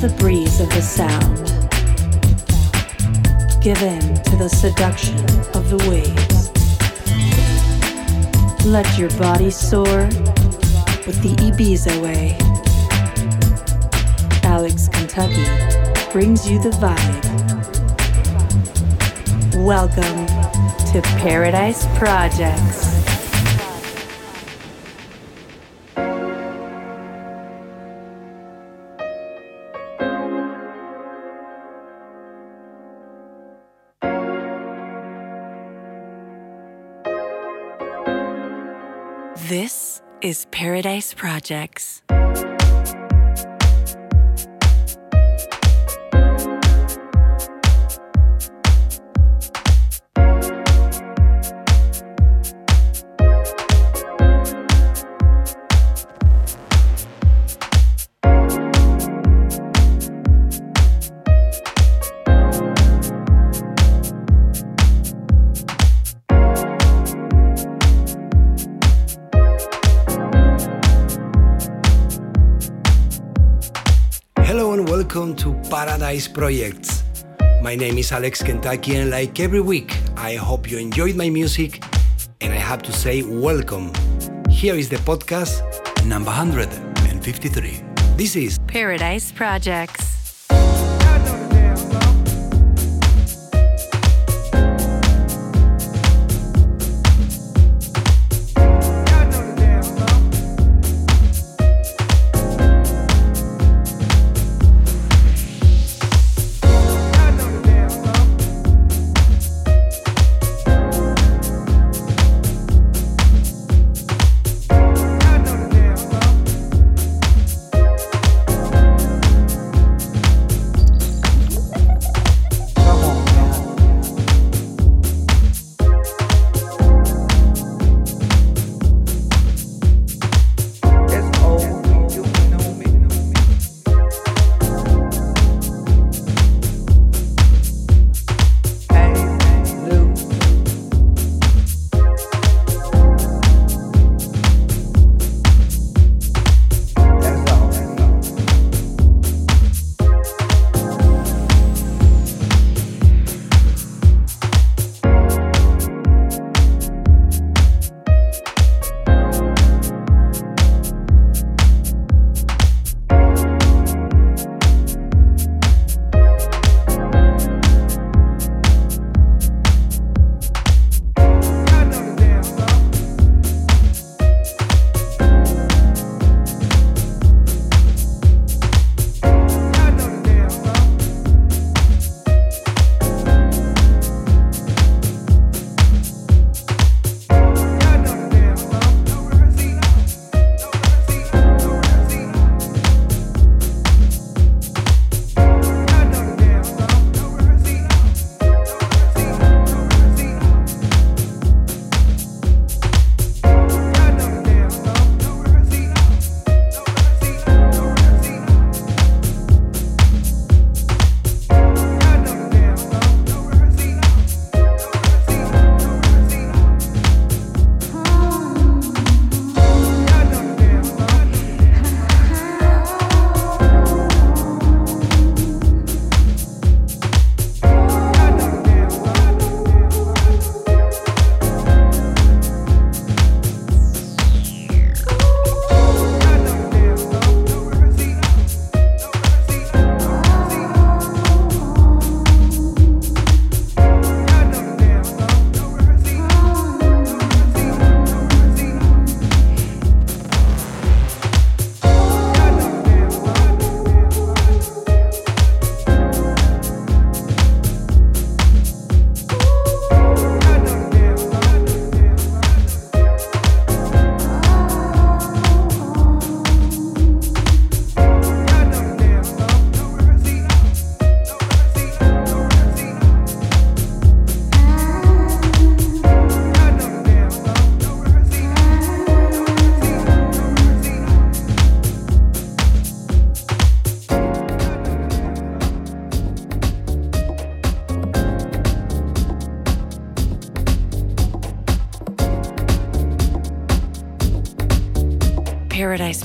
The breeze of the sound. Give in to the seduction of the waves. Let your body soar with the Ibiza way. Alex Kentucky brings you the vibe. Welcome to Paradise Projects. Is Paradise Projects. Paradise Projects. My name is Alex Kentucky, and like every week, I hope you enjoyed my music. And I have to say, welcome. Here is the podcast Number 153. This is Paradise Projects.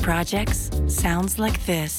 Projects sounds like this.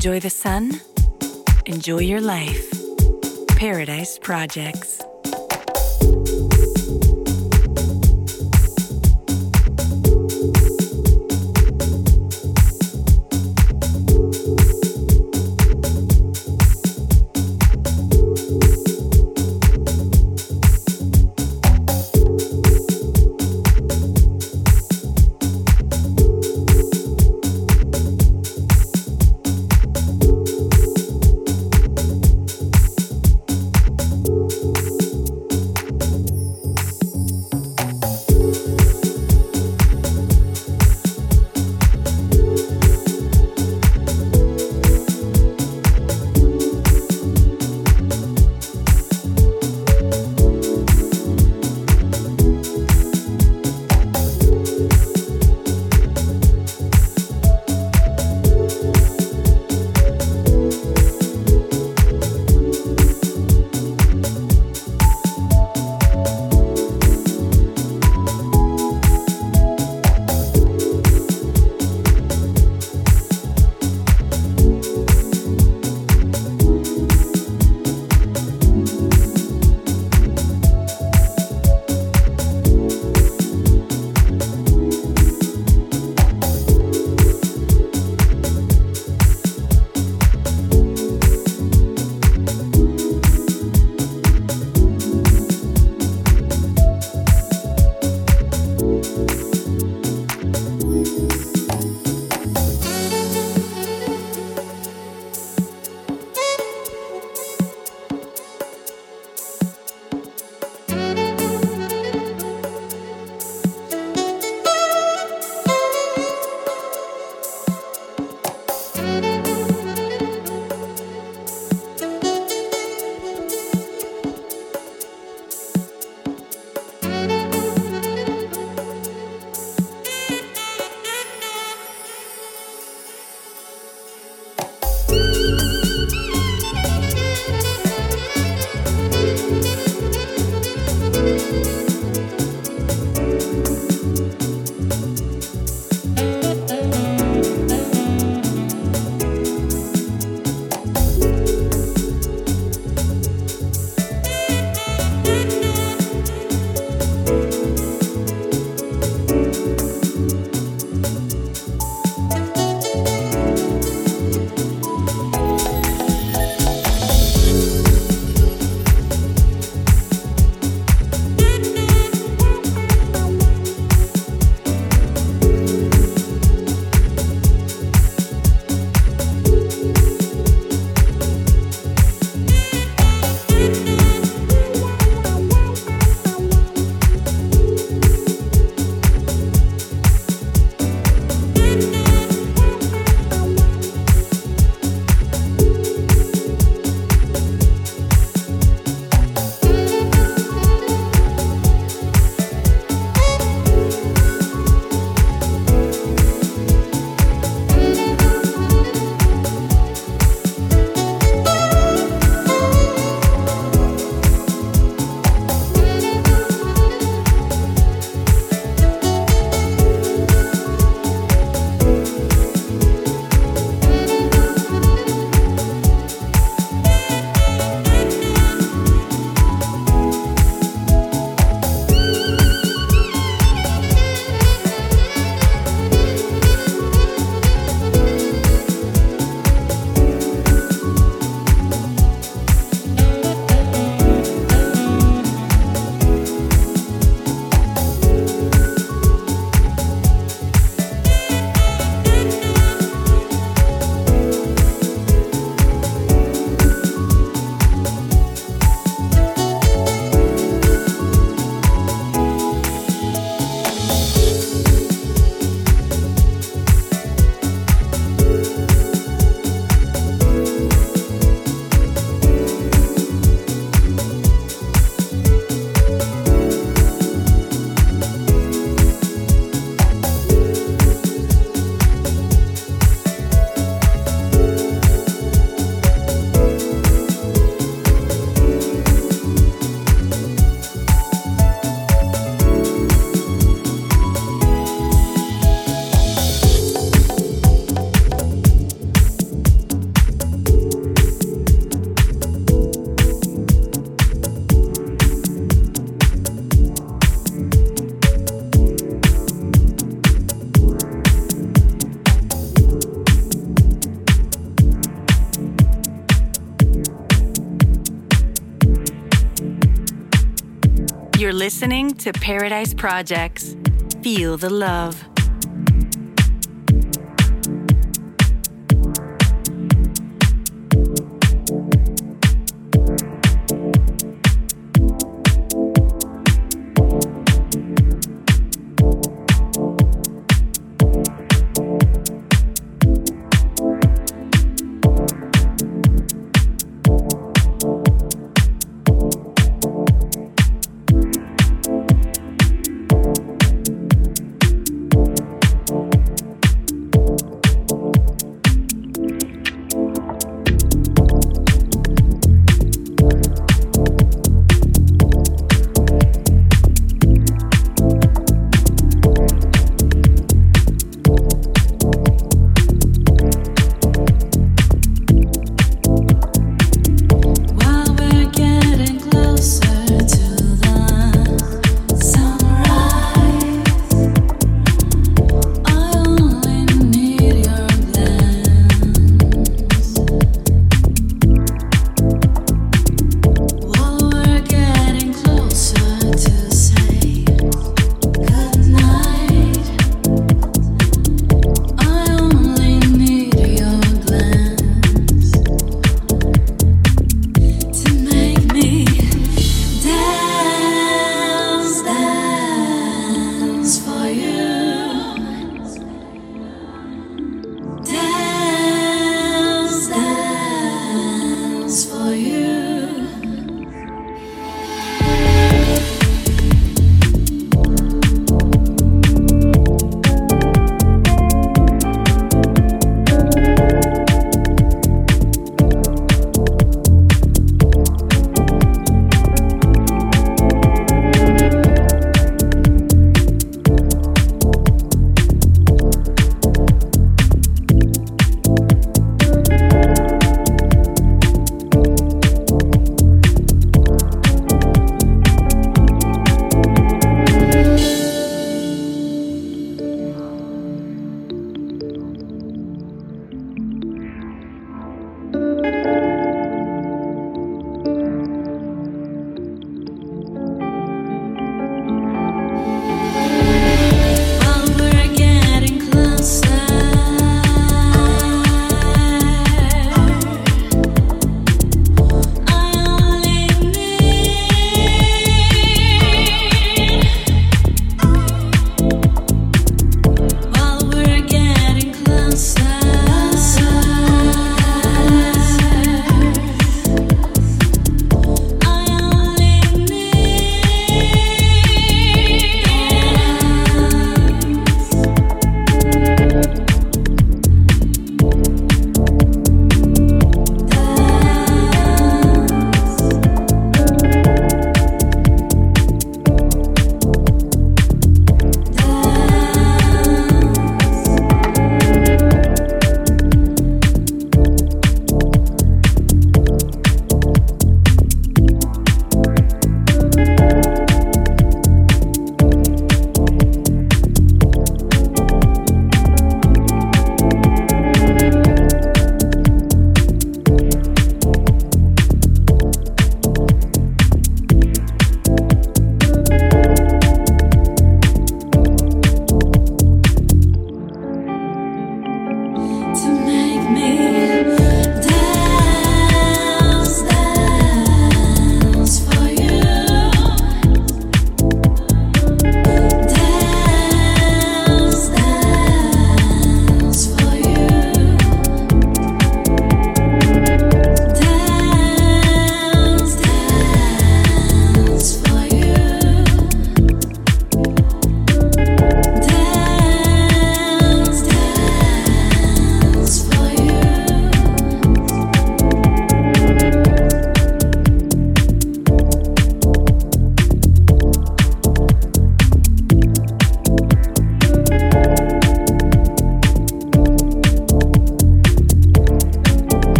Enjoy the sun. Enjoy your life. Paradise Projects. Listening to Paradise Projects. Feel the love.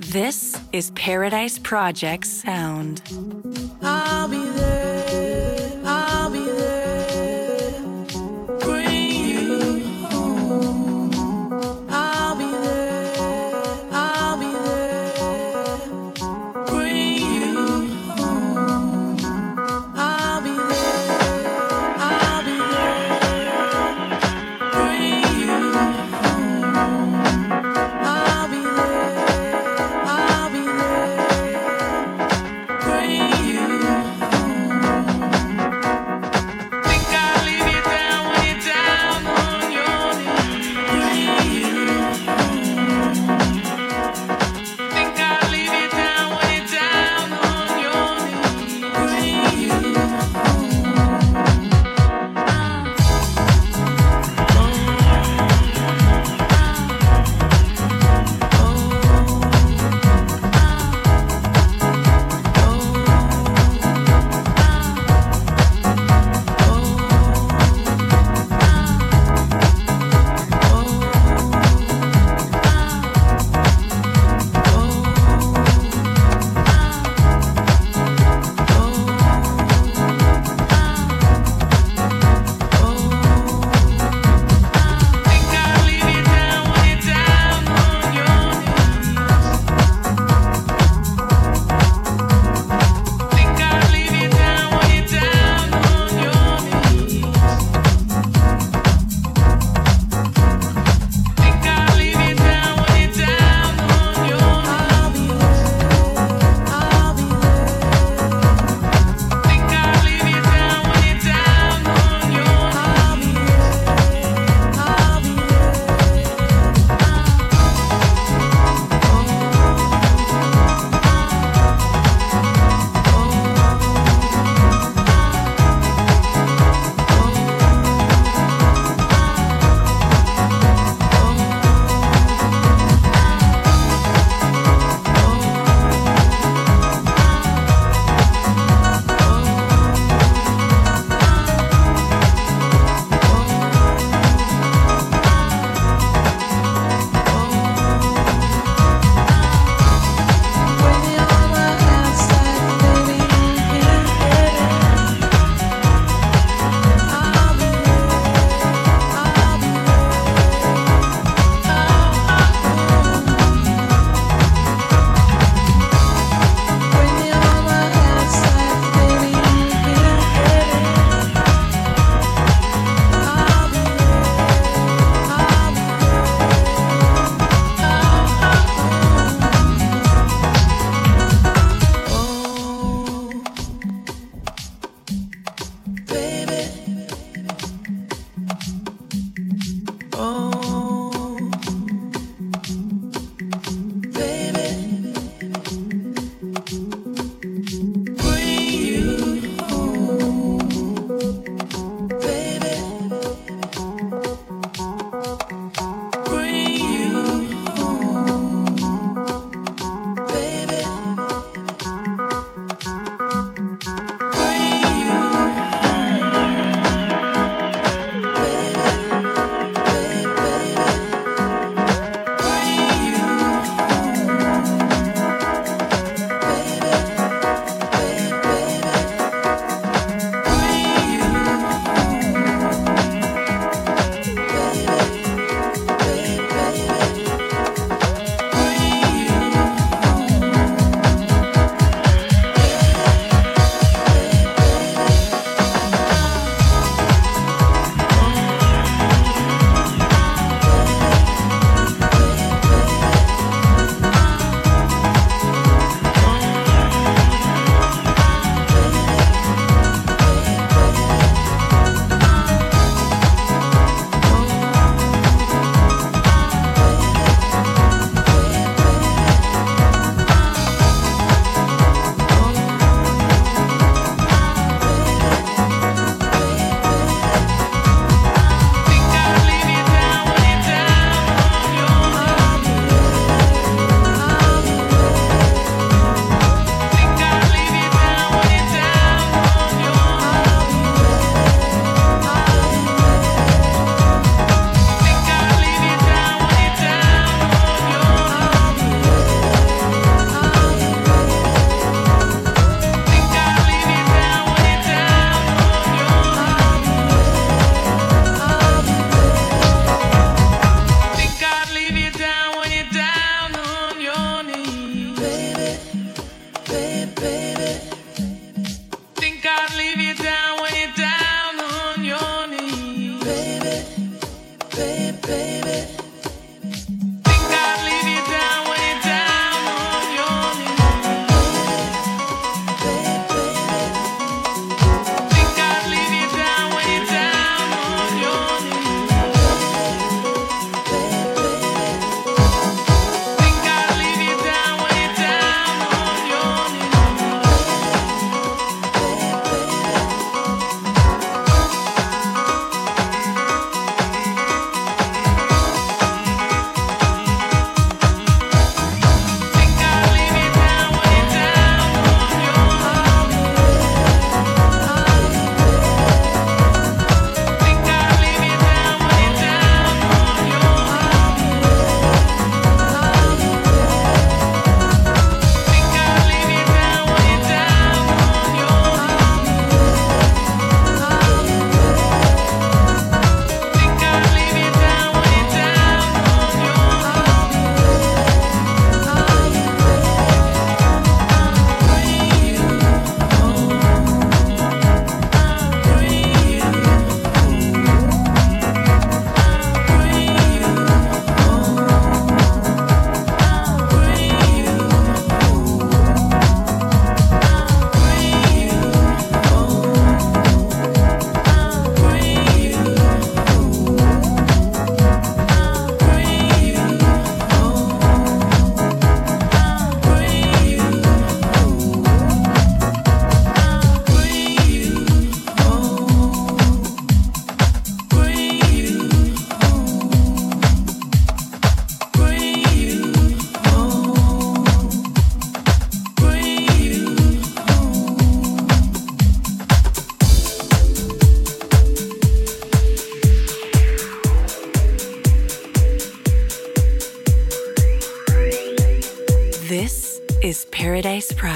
This is Paradise Project Sound. I'll be there.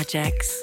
Projects.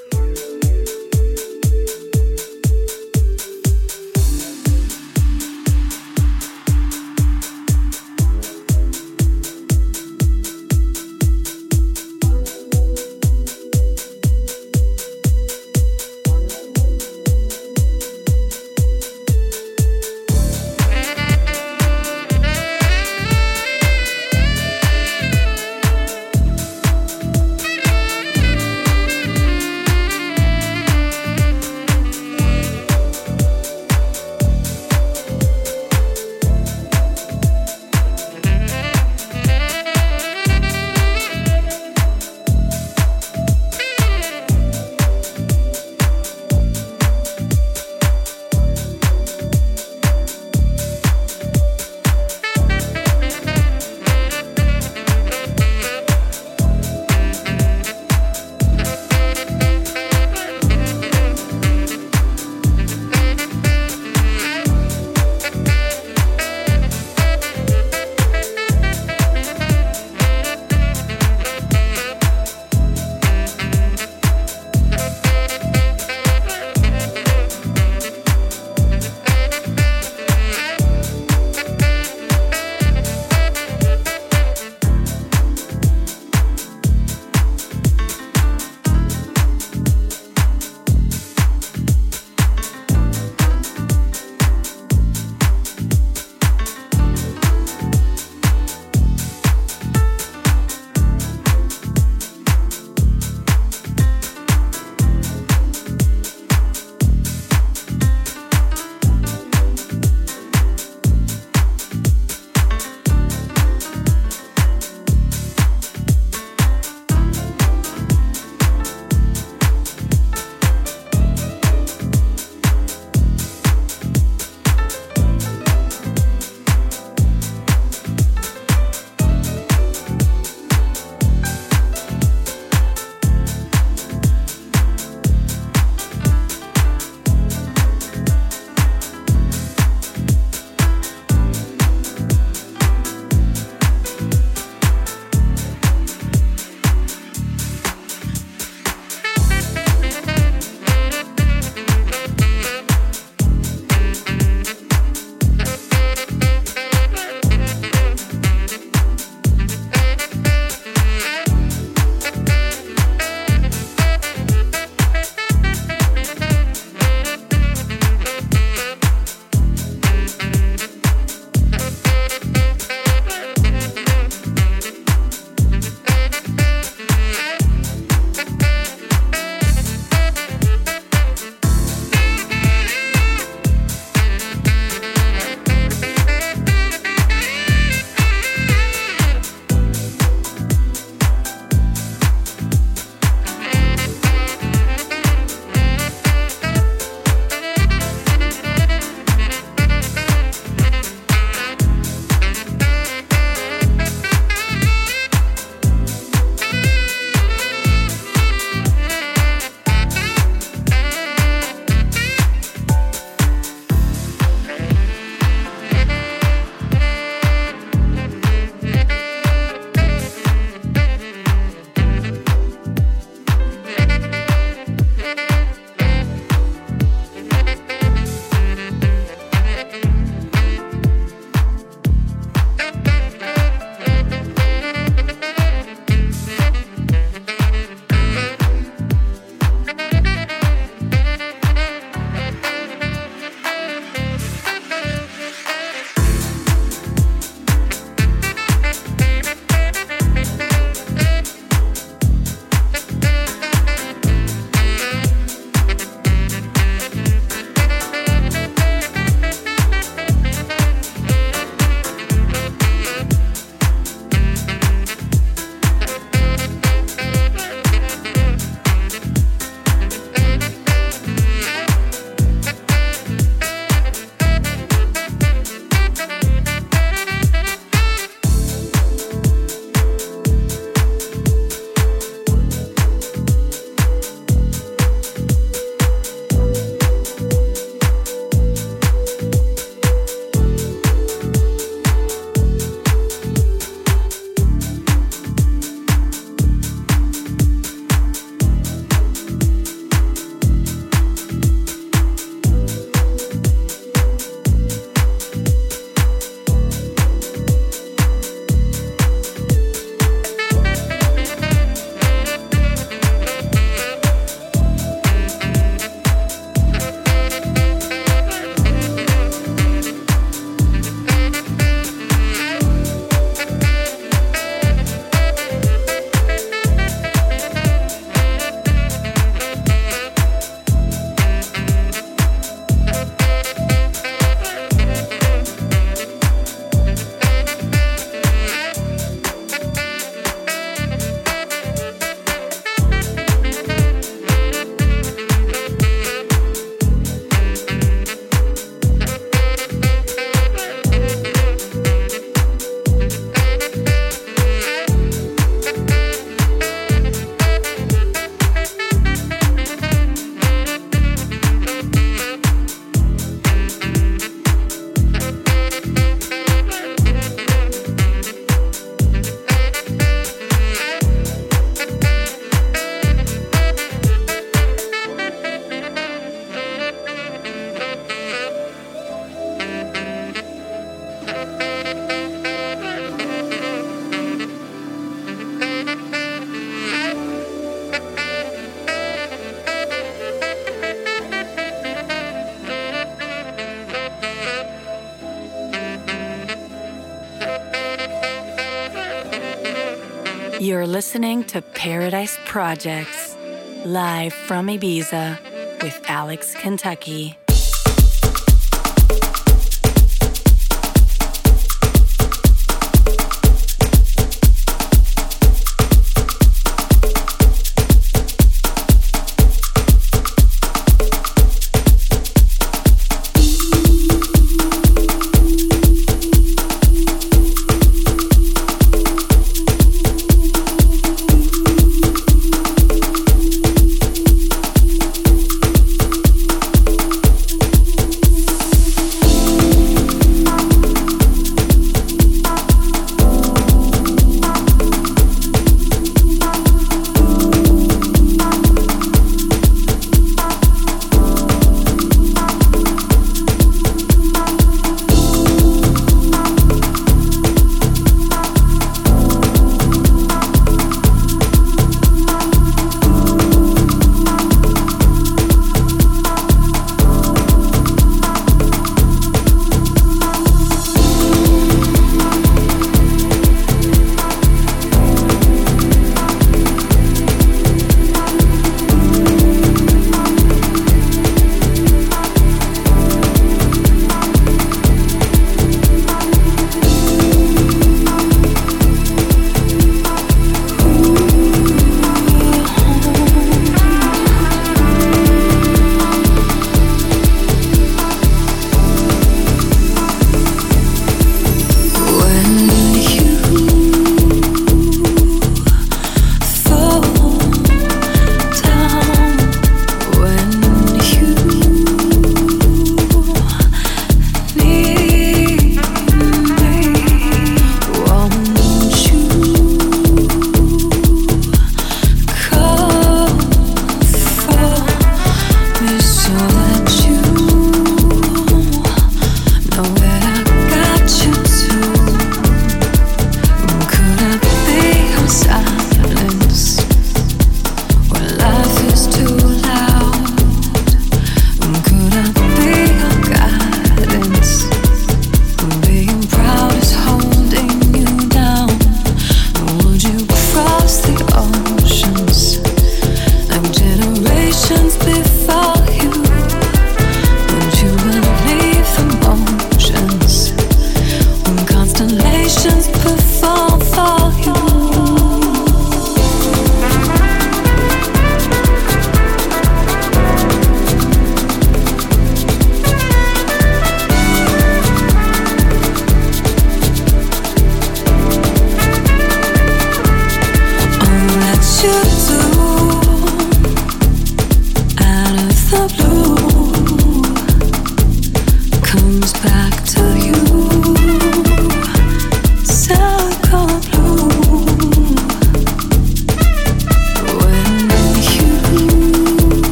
You're listening to Paradise Projects, live from Ibiza with Alex Kentucky.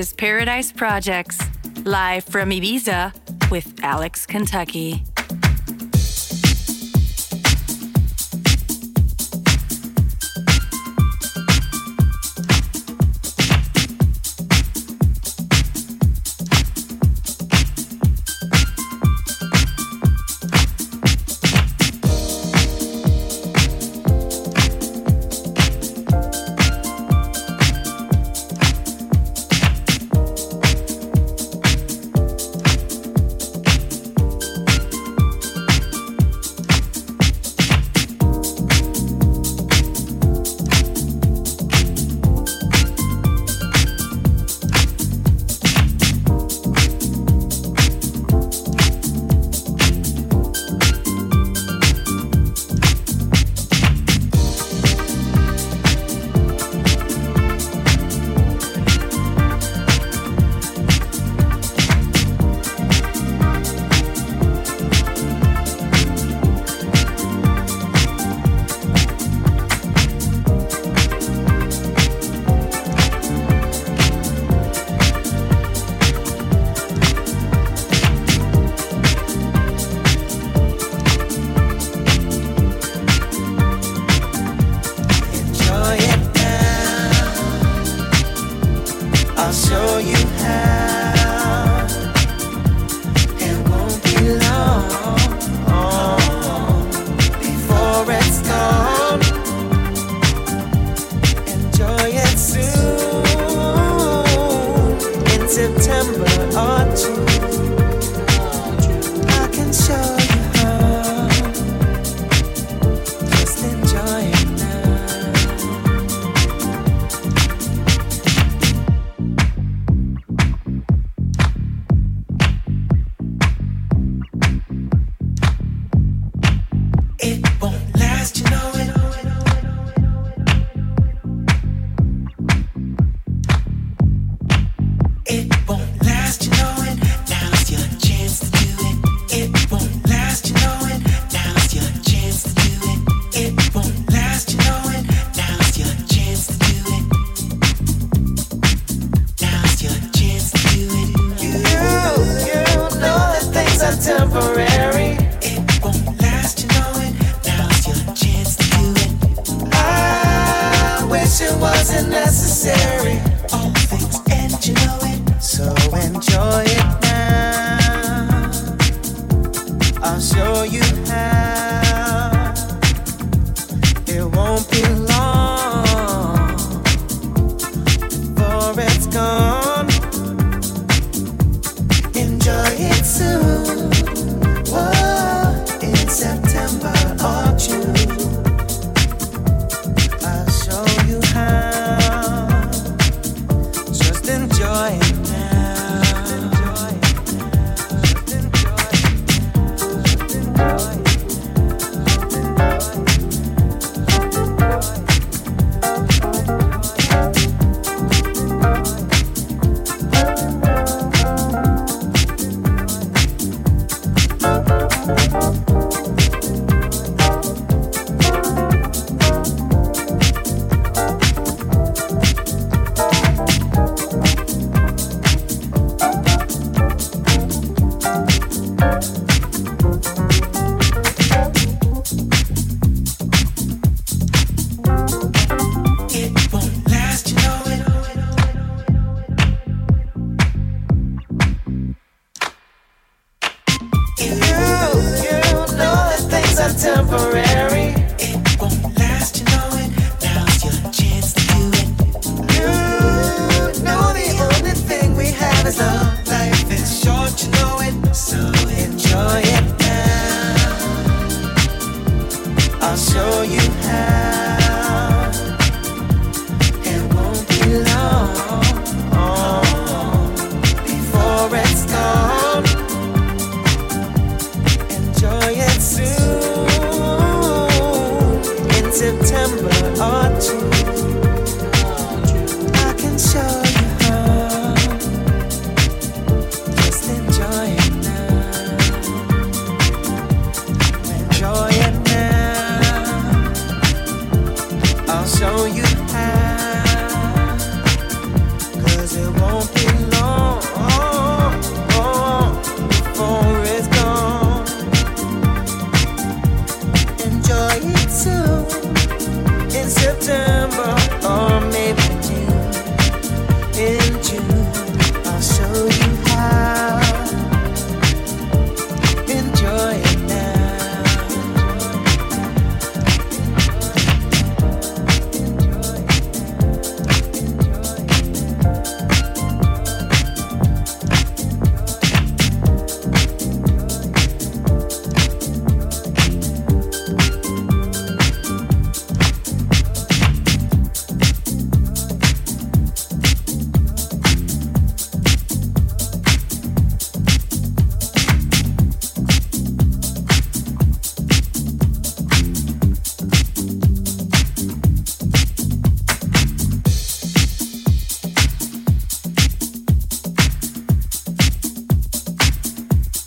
Is Paradise Projects, live from Ibiza with Alex Kentucky.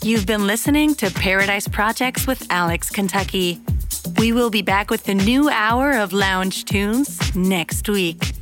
You've been listening to Paradise Projects with Alex Kentucky. We will be back with the new hour of lounge tunes next week.